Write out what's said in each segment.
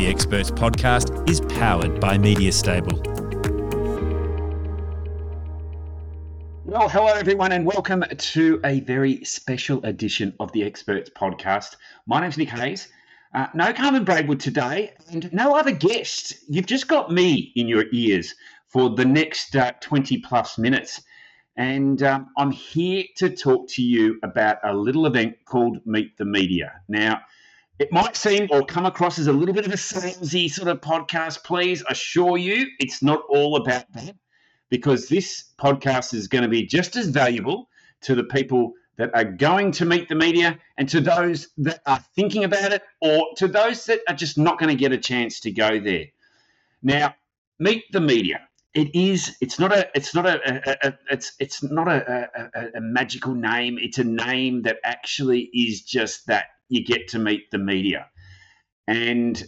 The Experts podcast is powered by Media Stable. Well, hello everyone, and welcome to a very special edition of the Experts podcast. My name's Nick Hayes. Uh, no Carmen Braidwood today, and no other guest. You've just got me in your ears for the next uh, 20 plus minutes. And um, I'm here to talk to you about a little event called Meet the Media. Now, it might seem or come across as a little bit of a salesy sort of podcast. Please assure you it's not all about that because this podcast is going to be just as valuable to the people that are going to meet the media and to those that are thinking about it or to those that are just not going to get a chance to go there. Now, meet the media. It is. It's not a. It's not a. a, a it's. It's not a, a, a magical name. It's a name that actually is just that you get to meet the media. And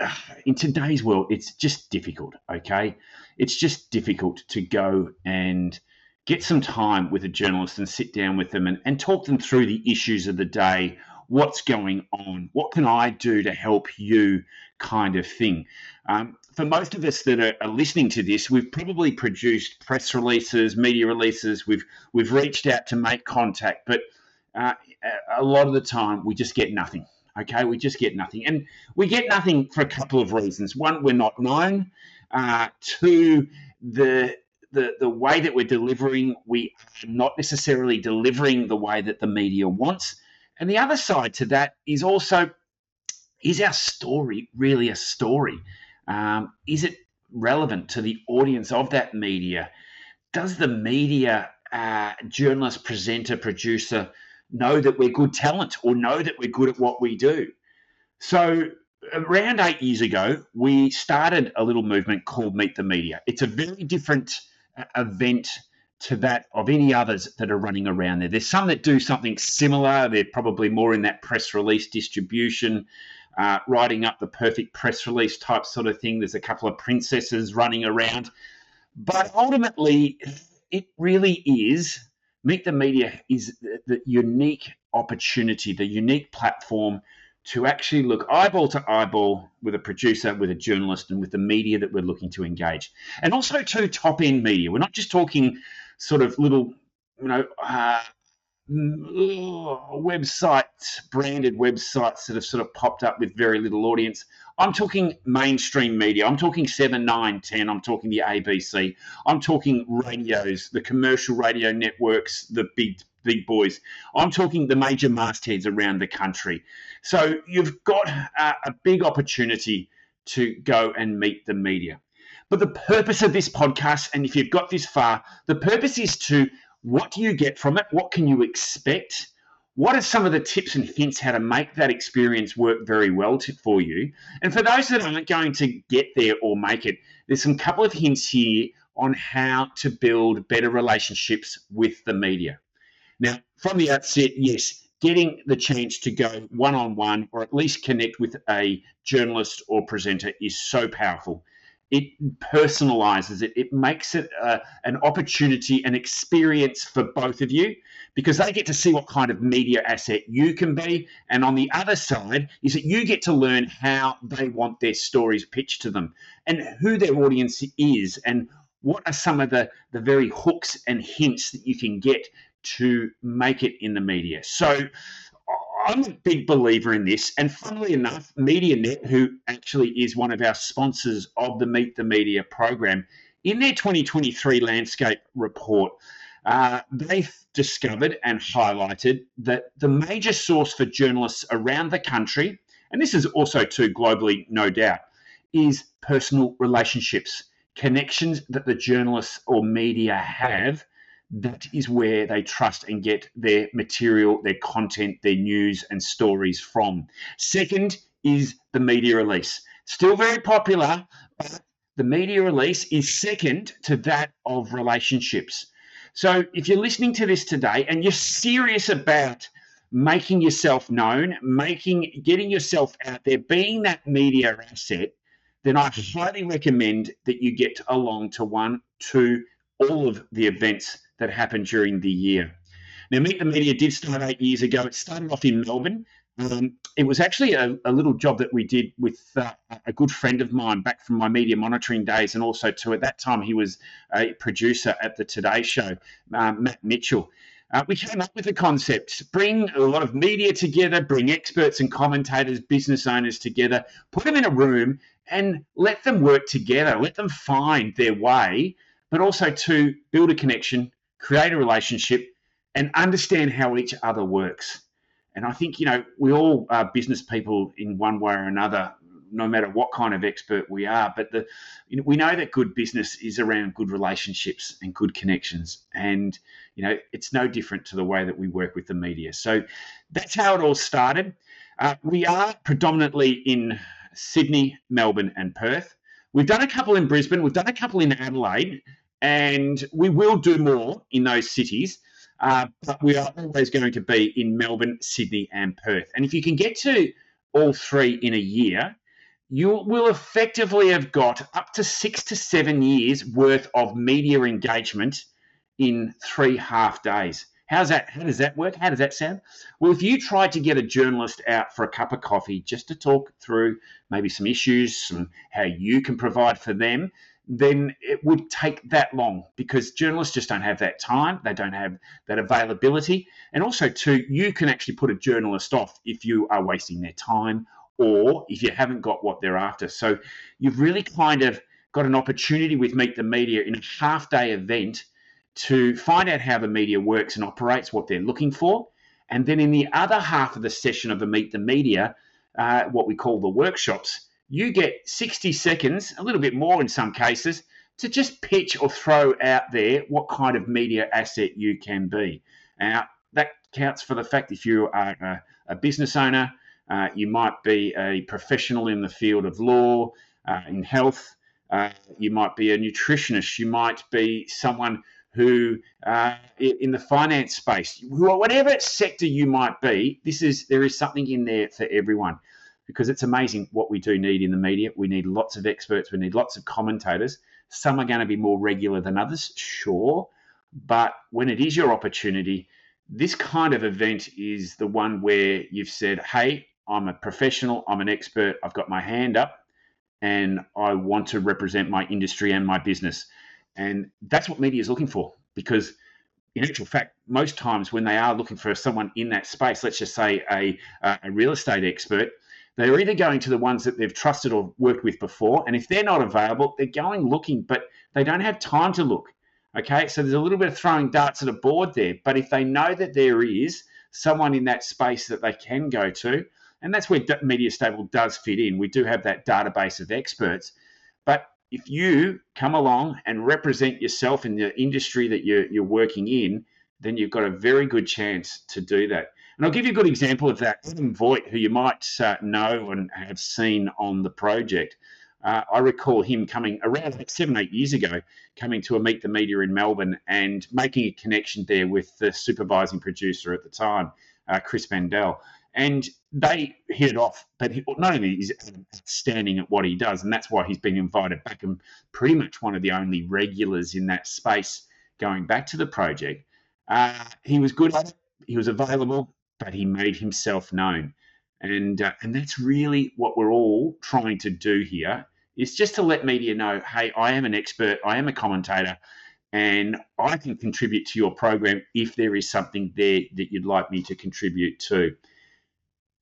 uh, in today's world, it's just difficult, okay? It's just difficult to go and get some time with a journalist and sit down with them and, and talk them through the issues of the day, what's going on, what can I do to help you, kind of thing. Um, for most of us that are, are, listening to this, we've probably produced press releases, media releases, we've, we've reached out to make contact, but uh, a lot of the time we just get nothing. Okay, we just get nothing, and we get nothing for a couple of reasons. One, we're not known. Uh, two, the the the way that we're delivering, we are not necessarily delivering the way that the media wants. And the other side to that is also, is our story really a story? Um, is it relevant to the audience of that media? Does the media, uh, journalist, presenter, producer, know that we're good talent or know that we're good at what we do. So, around eight years ago, we started a little movement called Meet the Media. It's a very different uh, event to that of any others that are running around there. There's some that do something similar. They're probably more in that press release distribution, uh, writing up the perfect press release type sort of thing. There's a couple of princesses running around. But ultimately, it really is Meet the Media is the, unique opportunity, the unique platform to actually look eyeball to eyeball with a producer, with a journalist, and with the media that we're looking to engage. And also to top end media. We're not just talking sort of little, you know, uh, websites, branded websites that have sort of popped up with very little audience. I'm talking mainstream media. I'm talking 7, 9, 10. I'm talking the ABC. I'm talking radios, the commercial radio networks, the big big boys. I'm talking the major mastheads around the country. So you've got a, a big opportunity to go and meet the media. But the purpose of this podcast, and if you've got this far, the purpose is to what do you get from it? What can you expect? What are some of the tips and hints how to make that experience work very well to, for you? And for those that aren't going to get there or make it, there's some couple of hints here on how to build better relationships with the media. Now, from the outset, yes, getting the chance to go one on one or at least connect with a journalist or presenter is so powerful it personalizes it. It makes it uh, an opportunity, an experience for both of you because they get to see what kind of media asset you can be. And on the other side is that you get to learn how they want their stories pitched to them and who their audience is and what are some of the, the very hooks and hints that you can get to make it in the media. So I'm a big believer in this. And funnily enough, MediaNet, who actually is one of our sponsors of the Meet the Media program, in their 2023 landscape report, uh, they've discovered and highlighted that the major source for journalists around the country, and this is also too globally, no doubt, is personal relationships, connections that the journalists or media have that is where they trust and get their material, their content, their news and stories from. Second is the media release. Still very popular, but the media release is second to that of relationships. So if you're listening to this today and you're serious about making yourself known, making getting yourself out there, being that media asset, then I mm-hmm. highly recommend that you get along to one, two, all of the events that happened during the year. Now, Meet the Media did start eight years ago. It started off in Melbourne. Um, it was actually a, a, little job that we did with uh, a good friend of mine back from my media monitoring days, and also too at that time he was a producer at the Today Show, uh, Matt Mitchell. Uh, we came up with the concept: bring a lot of media together, bring experts and commentators, business owners together, put them in a room, and let them work together. Let them find their way, but also to build a connection, create a relationship, and understand how each other works. And I think, you know, we all are business people in one way or another, no matter what kind of expert we are. But the, you know, we know that good business is around good relationships and good connections. And, you know, it's no different to the way that we work with the media. So that's how it all started. Uh, we are predominantly in Sydney, Melbourne, and Perth. We've done a couple in Brisbane, we've done a couple in Adelaide, and we will do more in those cities. Uh, but we are always going to be in Melbourne, Sydney, and Perth. And if you can get to all three in a year, you will effectively have got up to six to seven years worth of media engagement in three half days. How's that? How does that work? How does that sound? Well, if you tried to get a journalist out for a cup of coffee just to talk through maybe some issues, some how you can provide for them, then it would take that long because journalists just don't have that time. They don't have that availability. And also, too, you can actually put a journalist off if you are wasting their time or if you haven't got what they're after. So you've really kind of got an opportunity with Meet the Media in a half day event to find out how the media works and operates, what they're looking for. And then in the other half of the session of the Meet the Media, uh, what we call the workshops, you get 60 seconds, a little bit more in some cases, to just pitch or throw out there what kind of media asset you can be. Now, that counts for the fact if you are a, a business owner, uh, you might be a professional in the field of law, uh, in health, uh, you might be a nutritionist, you might be someone who uh, in the finance space, whatever sector you might be, this is there is something in there for everyone because it's amazing what we do need in the media. We need lots of experts, we need lots of commentators. Some are going to be more regular than others, sure. But when it is your opportunity, this kind of event is the one where you've said, hey, I'm a professional, I'm an expert, I've got my hand up, and I want to represent my industry and my business. And that's what media is looking for because in actual fact, most times when they are looking for someone in that space, let's just say a, a real estate expert, they're either going to the ones that they've trusted or worked with before, and if they're not available, they're going looking, but they don't have time to look. Okay, so there's a little bit of throwing darts at a board there, but if they know that there is someone in that space that they can go to, and that's where Media Stable does fit in. We do have that database of experts, but if you come along and represent yourself in the industry that you're, you're working in, then you've got a very good chance to do that. And I'll give you a good example of that. Adam Voigt, who you might uh, know and have seen on the project, uh, I recall him coming around like seven, eight years ago, coming to a Meet the Media in Melbourne and making a connection there with the supervising producer at the time, uh, Chris Mandel. And they hit it off. But he, not only is outstanding at what he does, and that's why he's been invited back and pretty much one of the only regulars in that space going back to the project. Uh, he was good at it. He was available but he made himself known. And, uh, and that's really what we're all trying to do here is just to let media know, hey, I am an expert, I am a commentator, and I can contribute to your program if there is something there that you'd like me to contribute to.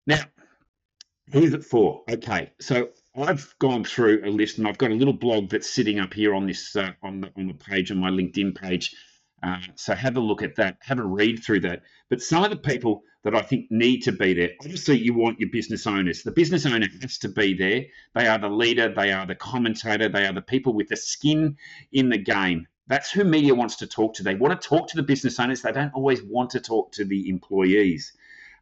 Now, who's it for? Okay, so I've gone through a list, and I've got a little blog that's sitting up here on this uh, on the on the page on my LinkedIn page. Uh, so have a look at that, have a read through that. But some of the people that I think need to be there. Obviously, you want your business owners. The business owner has to be there. They are the leader, they are the commentator, they are the people with the skin in the game. That's who media wants to talk to. They want to talk to the business owners. They don't always want to talk to the employees.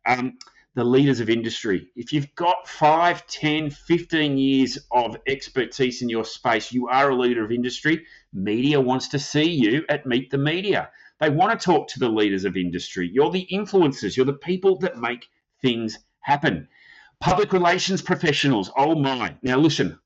Um, the leaders of industry. If you've got 5, 10, 15 years of expertise in your space, you are a leader of industry. Media wants to see you at Meet the Media. They want to talk to the leaders of industry. You're the influencers, you're the people that make things happen. Public relations professionals, oh my. Now, listen,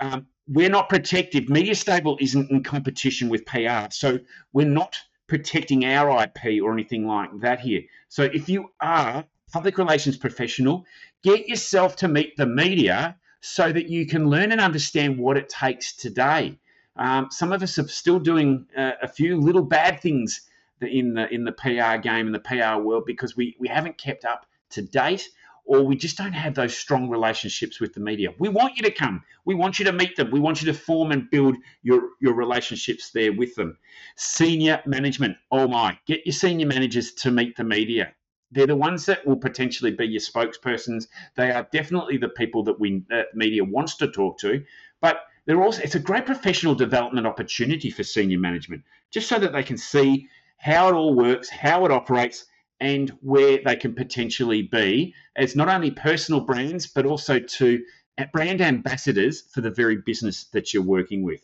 um, we're not protective. Media Stable isn't in competition with PR, so we're not protecting our IP or anything like that here. So if you are public relations professional, get yourself to meet the media so that you can learn and understand what it takes today. Um, some of us are still doing uh, a few little bad things in the in the PR game in the PR world because we we haven't kept up to date or we just don't have those strong relationships with the media. We want you to come. We want you to meet them. We want you to form and build your, your relationships there with them. Senior management. Oh my, get your senior managers to meet the media. They're the ones that will potentially be your spokespersons. They are definitely the people that we uh, media wants to talk to, but they're also it's a great professional development opportunity for senior management, just so that they can see how it all works, how it operates, and where they can potentially be as not only personal brands but also to brand ambassadors for the very business that you're working with.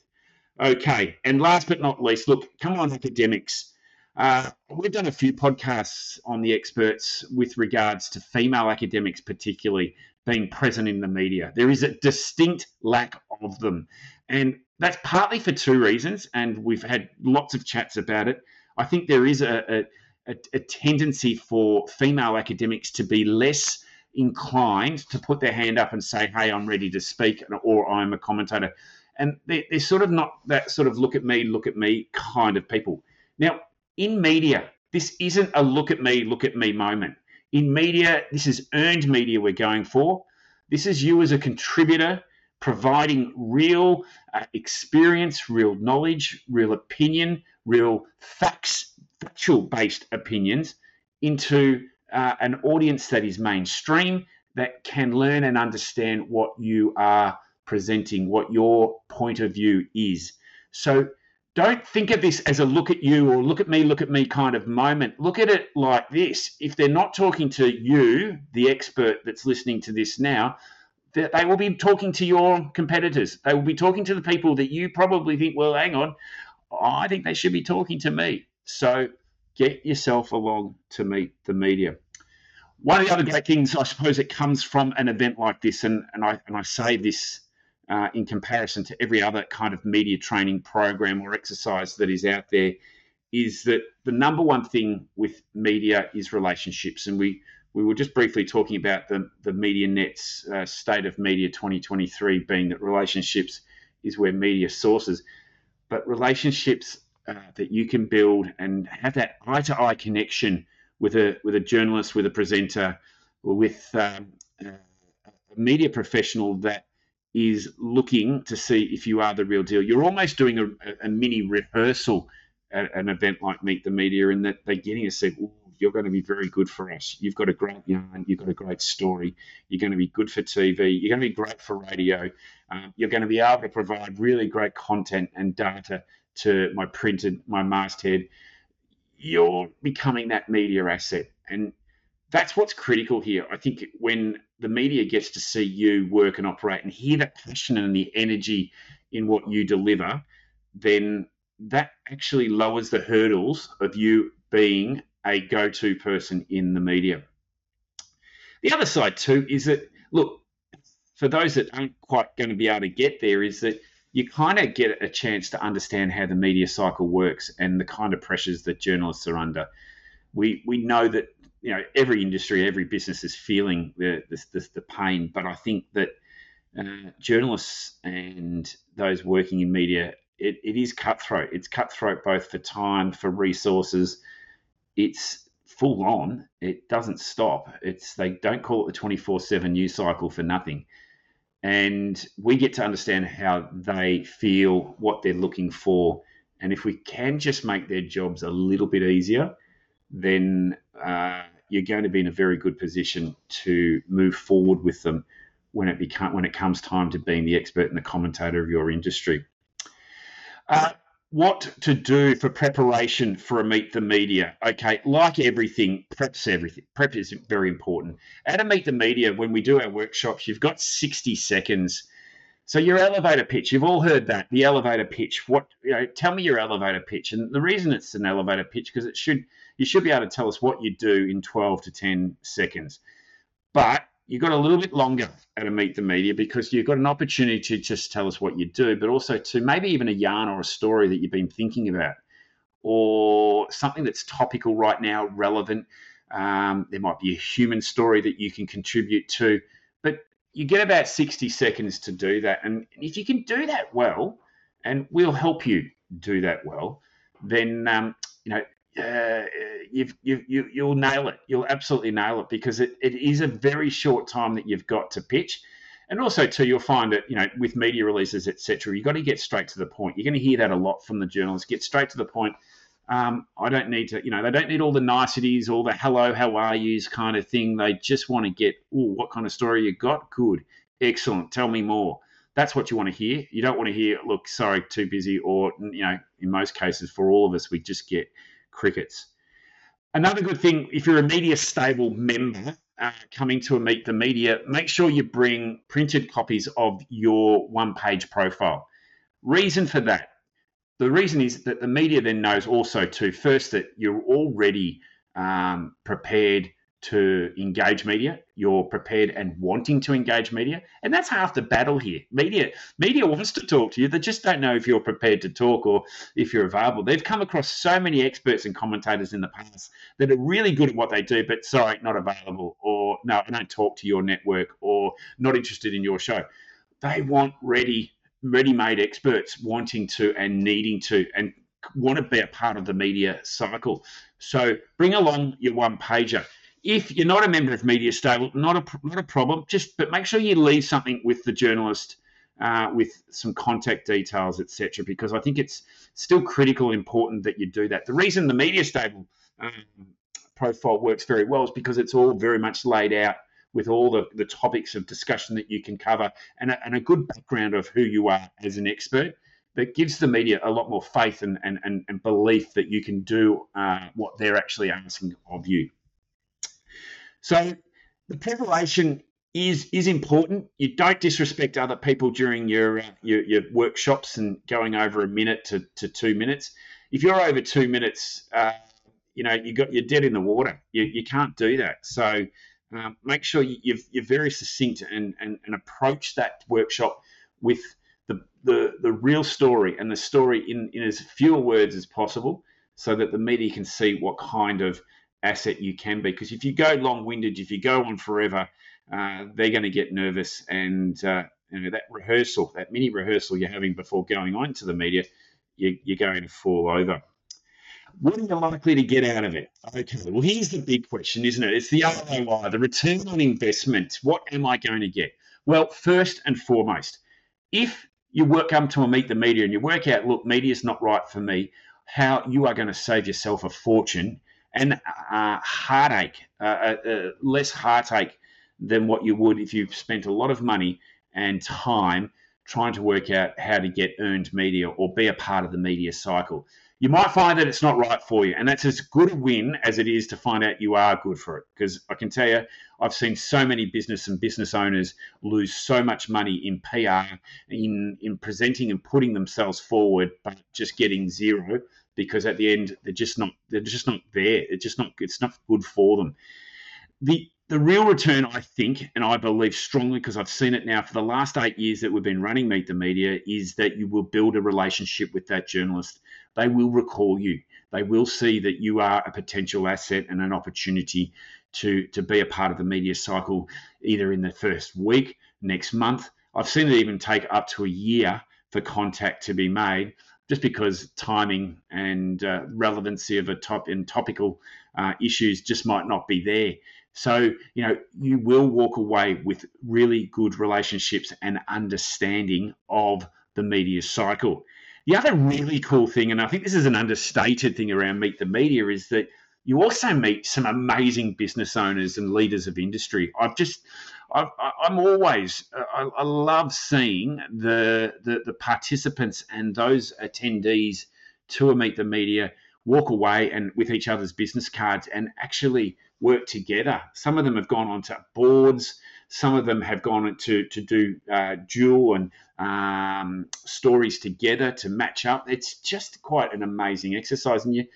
Okay, and last but not least, look, come on, academics. Uh, we've done a few podcasts on the experts with regards to female academics, particularly being present in the media. There is a distinct lack of them. And that's partly for two reasons. And we've had lots of chats about it. I think there is a, a, a tendency for female academics to be less inclined to put their hand up and say, hey, I'm ready to speak, or I'm a commentator. And they're, they're sort of not that sort of look at me, look at me kind of people. Now, in media, this isn't a look at me, look at me moment. In media, this is earned media we're going for. This is you as a contributor providing real uh, experience, real knowledge, real opinion, real facts, factual based opinions into uh, an audience that is mainstream that can learn and understand what you are presenting, what your point of view is. So don't think of this as a look at you or look at me, look at me kind of moment. Look at it like this. If they're not talking to you, the expert that's listening to this now, they will be talking to your competitors. They will be talking to the people that you probably think, well, hang on, I think they should be talking to me. So get yourself along to meet the media. One of the other great things, I suppose, it comes from an event like this, and, and I and I say this uh, in comparison to every other kind of media training program or exercise that is out there, is that the number one thing with media is relationships. And we, we were just briefly talking about the, the MediaNet's uh, State of Media 2023 being that relationships is where media sources. But relationships uh, that you can build and have that eye to eye connection with a, with a journalist, with a presenter, or with um, a media professional that is looking to see if you are the real deal. You're almost doing a, a mini rehearsal at an event like Meet the Media, in that they're getting to say, you're going to be very good for us. You've got a great yarn. You've got a great story. You're going to be good for TV. You're going to be great for radio. Um, you're going to be able to provide really great content and data to my printed, my masthead. You're becoming that media asset. And that's what's critical here. I think when the media gets to see you work and operate and hear the passion and the energy in what you deliver, then that actually lowers the hurdles of you being a go to person in the media. The other side, too, is that, look, for those that aren't quite going to be able to get there, is that you kind of get a chance to understand how the media cycle works and the kind of pressures that journalists are under. We, we know that you know every industry, every business is feeling the the, the pain. But I think that uh, journalists and those working in media, it, it is cutthroat. It's cutthroat both for time, for resources. It's full on. It doesn't stop. It's they don't call it the twenty four seven news cycle for nothing. And we get to understand how they feel, what they're looking for, and if we can just make their jobs a little bit easier, then uh, you're going to be in a very good position to move forward with them when it become when it comes time to being the expert and the commentator of your industry. Uh, what to do for preparation for a meet the media. Okay, like everything, prep's everything. Prep is very important. At a meet the media, when we do our workshops, you've got 60 seconds. So your elevator pitch, you've all heard that. The elevator pitch. What you know, tell me your elevator pitch. And the reason it's an elevator pitch because it should you should be able to tell us what you do in 12 to 10 seconds. But you've got a little bit longer at a Meet the Media because you've got an opportunity to just tell us what you do, but also to maybe even a yarn or a story that you've been thinking about or something that's topical right now, relevant. Um, there might be a human story that you can contribute to, but you get about 60 seconds to do that. And if you can do that well, and we'll help you do that well, then um, you know uh, you've, you've, you, you'll nail it. You'll absolutely nail it because it, it is a very short time that you've got to pitch. And also, too, you'll find that, you know, with media releases, etc., you've got to get straight to the point. You're going to hear that a lot from the journalists. Get straight to the point. Um, I don't need to, you know, they don't need all the niceties, all the hello, how are yous kind of thing. They just want to get, oh, what kind of story you got? Good. Excellent. Tell me more. That's what you want to hear. You don't want to hear, look, sorry, too busy, or, you know, in most cases, for all of us, we just get crickets. Another good thing, if you're a media stable member uh, coming to a Meet the Media, make sure you bring printed copies of your one page profile. Reason for that the reason is that the media then knows also too first that you're already um, prepared to engage media. You're prepared and wanting to engage media, and that's half the battle here. Media media wants to talk to you. They just don't know if you're prepared to talk or if you're available. They've come across so many experts and commentators in the past that are really good at what they do, but sorry, not available, or no, I don't talk to your network, or not interested in your show. They want ready ready-made experts wanting to and needing to and want to be a part of the media cycle. So bring along your one pager if you're not a member of Media Stable, not a not a problem. Just but make sure you leave something with the journalist, uh, with some contact details, etc. Because I think it's still critical, important that you do that. The reason the Media Stable um, profile works very well is because it's all very much laid out with all the, the topics of discussion that you can cover and a, and a good background of who you are as an expert that gives the media a lot more faith and, and, and, belief that you can do uh, what they're actually asking of you. So the preparation is is important. You don't disrespect other people during your uh, your, your, workshops and going over a minute to, to two minutes. If you're over two minutes, uh, you know you got you're dead in the water. You, you can't do that. So um, make sure you, are very succinct and, and and approach that workshop with the, the the real story and the story in, in as few words as possible, so that the media can see what kind of asset you can be. Because if you go long winded, if you go on forever, uh, they're going to get nervous. And uh, you know, that rehearsal, that mini rehearsal you're having before going on to the media, you, you're going to fall over. What are you likely to get out of it? Okay, well, here's the big question, isn't it? It's the ROI, the return on investment. What am I going to get? Well, first and foremost, if you work come to a meet the media and you work out, look, media's not right for me, how you are going to save yourself a fortune and uh, heartache, uh, uh, uh, less heartache than what you would if you've spent a lot of money and time trying to work out how to get earned media or be a part of the media cycle. You might find that it's not right for you, and that's as good a win as it is to find out you are good for it. Because I can tell you, I've seen so many business and business owners lose so much money in PR, in in presenting and putting themselves forward, but just getting zero because at the end they're just not they're just not there. It's just not it's not good for them. The the real return, I think, and I believe strongly because I've seen it now for the last eight years that we've been running Meet the Media, is that you will build a relationship with that journalist. They will recall you. They will see that you are a potential asset and an opportunity to to be a part of the media cycle, either in the first week, next month. I've seen it even take up to a year for contact to be made just because timing and uh, relevancy of a top and topical uh, issues just might not be there. So, you know, you will walk away with really good relationships and understanding of the media cycle. The other really cool thing, and I think this is an understated thing around Meet the Media, is that you also meet some amazing business owners and leaders of industry. I've just, I, am always, I, I, love seeing the, the, the participants and those attendees to a Meet the Media, walk away and with each other's business cards and actually work together. Some of them have gone onto boards. Some of them have gone to to do uh, dual and um, stories together to match up. It's just quite an amazing exercise, and you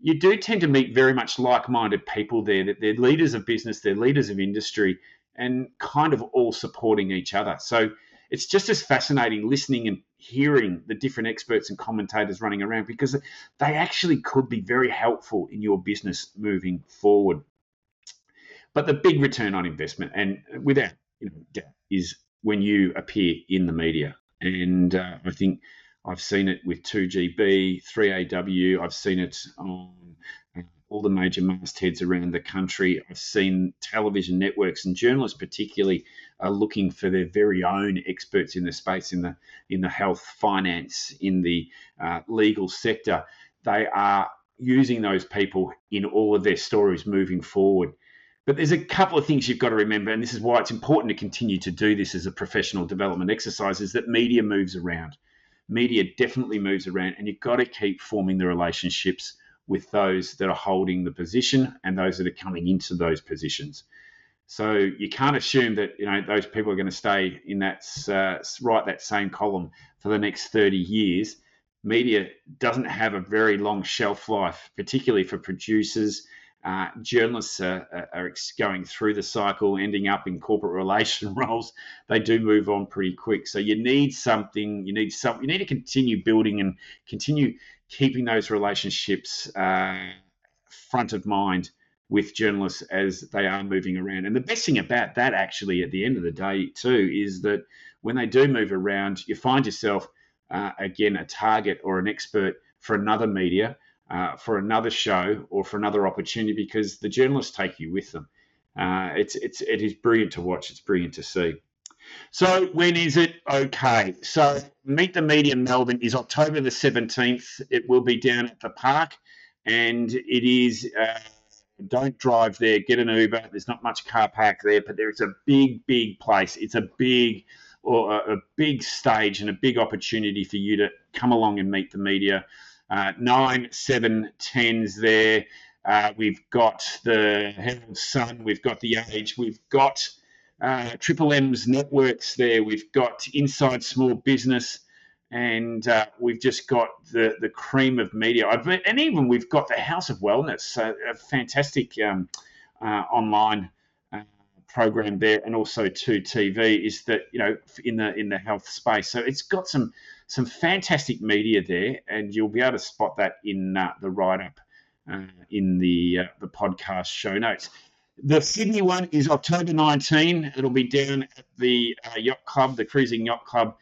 you do tend to meet very much like-minded people there. That they're leaders of business, they're leaders of industry, and kind of all supporting each other. So it's just as fascinating listening and hearing the different experts and commentators running around because they actually could be very helpful in your business moving forward. But the big return on investment, and without you know, is when you appear in the media. And uh, I think I've seen it with 2GB, 3AW. I've seen it on all the major mastheads around the country. I've seen television networks and journalists, particularly, are looking for their very own experts in the space in the in the health, finance, in the uh, legal sector. They are using those people in all of their stories moving forward. But there's a couple of things you've got to remember, and this is why it's important to continue to do this as a professional development exercise, is that media moves around. Media definitely moves around, and you've got to keep forming the relationships with those that are holding the position and those that are coming into those positions. So you can't assume that you know those people are going to stay in that uh, that same column for the next 30 years. Media doesn't have a very long shelf life, particularly for producers uh, journalists are, are, going through the cycle, ending up in corporate relation roles. They do move on pretty quick. So you need something. You need some. You need to continue building and continue keeping those relationships uh, front of mind with journalists as they are moving around. And the best thing about that, actually, at the end of the day, too, is that when they do move around, you find yourself uh, again a target or an expert for another media uh, for another show or for another opportunity because the journalists take you with them. Uh, it's it's it is brilliant to watch. It's brilliant to see. So when is it? Okay. So Meet the Media Melbourne is October the seventeenth. It will be down at the park, and it is. Uh, don't drive there. Get an Uber. There's not much car park there, but there is a big, big place. It's a big or a, a big stage and a big opportunity for you to come along and meet the media uh, nine, seven, tens there. Uh, we've got the Herald Sun, we've got the Age, we've got uh, Triple M's networks there, we've got Inside Small Business, and uh, we've just got the the cream of media. and even we've got the House of Wellness, a fantastic um, uh, online uh, program there, and also 2TV is that you know in the in the health space. So it's got some some fantastic media there, and you'll be able to spot that in uh, the write up uh, in the uh, the podcast show notes. The Sydney one is October 19. It'll be down at the uh, yacht club, the Cruising Yacht Club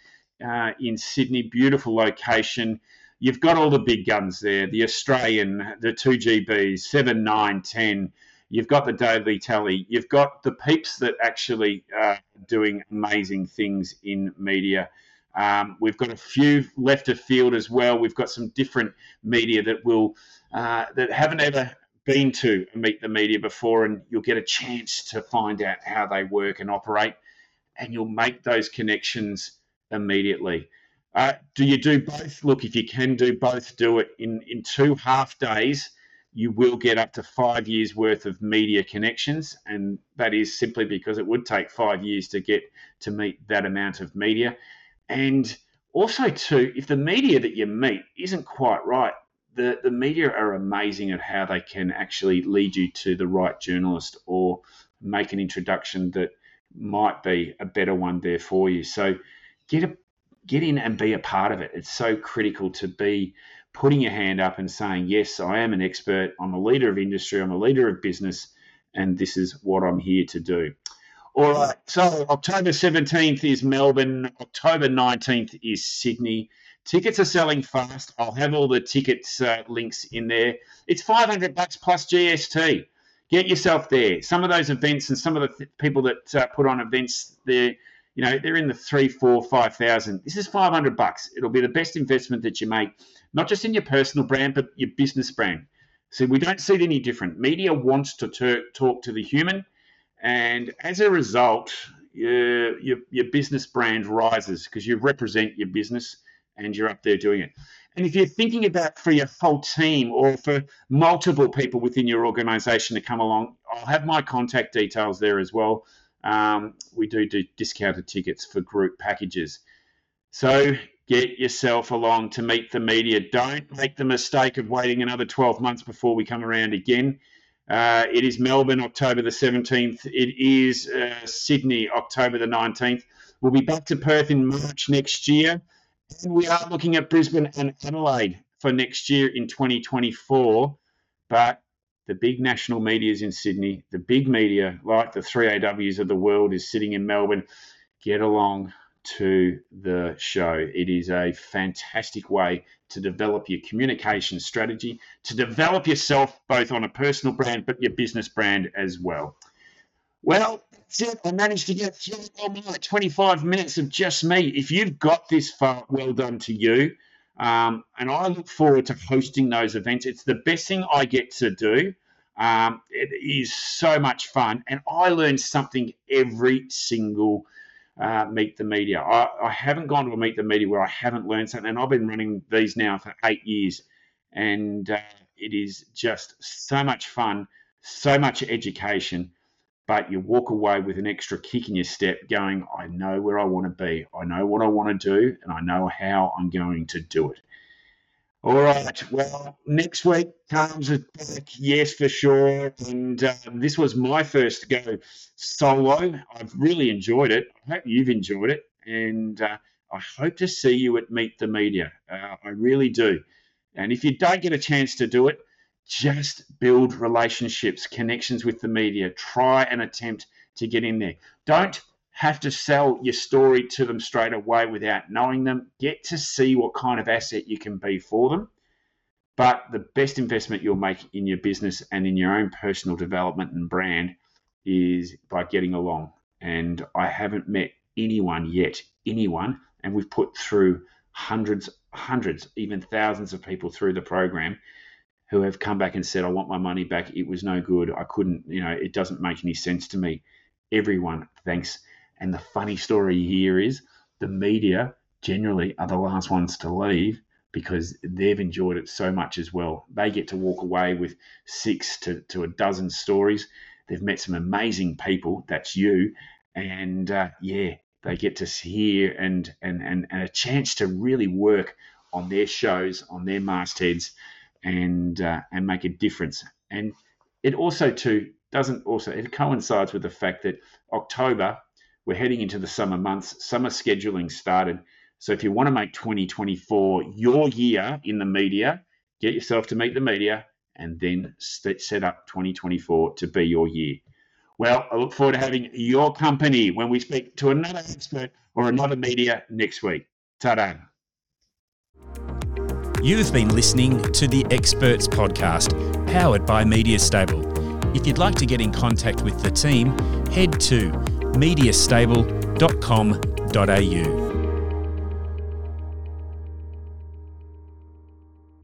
uh, in Sydney. Beautiful location. You've got all the big guns there the Australian, the 2GBs, 7, 9, 10. You've got the Daily Tele. You've got the peeps that actually are doing amazing things in media. Um, we've got a few left of field as well. We've got some different media that will uh, that haven't ever been to meet the media before, and you'll get a chance to find out how they work and operate, and you'll make those connections immediately. Uh, do you do both? Look, if you can do both, do it in in two half days. You will get up to five years worth of media connections, and that is simply because it would take five years to get to meet that amount of media. And also, too, if the media that you meet isn't quite right, the, the media are amazing at how they can actually lead you to the right journalist or make an introduction that might be a better one there for you. So get a get in and be a part of it. It's so critical to be putting your hand up and saying, Yes, I am an expert, I'm a leader of industry, I'm a leader of business, and this is what I'm here to do. All right. So October 17th is Melbourne. October 19th is Sydney. Tickets are selling fast. I'll have all the tickets uh, links in there. It's 500 bucks plus GST. Get yourself there. Some of those events and some of the th- people that uh, put on events, they're you know they're in the three, four, five thousand. This is 500 bucks. It'll be the best investment that you make, not just in your personal brand, but your business brand. So we don't see it any different. Media wants to ter- talk to the human and as a result, your, your, your business brand rises because you represent your business and you're up there doing it. And if you're thinking about for your whole team or for multiple people within your organization to come along, I'll have my contact details there as well. Um, we do do discounted tickets for group packages. So get yourself along to meet the media. Don't make the mistake of waiting another 12 months before we come around again. Uh, it is Melbourne, October the 17th. It is uh, Sydney, October the 19th. We'll be back to Perth in March next year. And we are looking at Brisbane and Adelaide for next year in 2024. But the big national media is in Sydney. The big media, like the 3AWs of the world, is sitting in Melbourne. Get along to the show. It is a fantastic way to develop your communication strategy, to develop yourself both on a personal brand, but your business brand as well. Well, that's it. I managed to get through oh 25 minutes of just me. If you've got this far, well done to you. Um, and I look forward to hosting those events. It's the best thing I get to do. Um, it is so much fun, and I learn something every single uh, Meet the Media. I, I, haven't gone to a Meet the Media where I haven't learned something, and I've been running these now for eight years, and uh, it is just so much fun, so much education. But you walk away with an extra kick in your step, going, I know where I want to be, I know what I want to do, and I know how I'm going to do it. All right. Well, next week comes back, yes, for sure. And uh, this was my first go solo. I've really enjoyed it. I hope you've enjoyed it. And uh, I hope to see you at Meet the Media. Uh, I really do. And if you don't get a chance to do it, just build relationships, connections with the media. Try and attempt to get in there. Don't have to sell your story to them straight away without knowing them. Get to see what kind of asset you can be for them. But the best investment you'll make in your business and in your own personal development and brand is by getting along. And I haven't met anyone yet, anyone, and we've put through hundreds, hundreds, even thousands of people through the program who have come back and said, I want my money back. It was no good. I couldn't, you know, it doesn't make any sense to me. Everyone thanks and the funny story here is the media generally are the last ones to leave because they've enjoyed it so much as well. They get to walk away with six to, to a dozen stories. They've met some amazing people. That's you. And uh, yeah, they get to hear and, and, and, and a chance to really work on their shows, on their mastheads, and uh, and make a difference. And it also too doesn't also it coincides with the fact that October we're heading into the summer months. Summer scheduling started. So if you want to make 2024 your year in the media, get yourself to meet the media and then set up 2024 to be your year. Well, I look forward to having your company when we speak to another expert or another media next week. Ta-da. You've been listening to the Experts Podcast, powered by Media Stable. If you'd like to get in contact with the team, head to mediastable.com.au.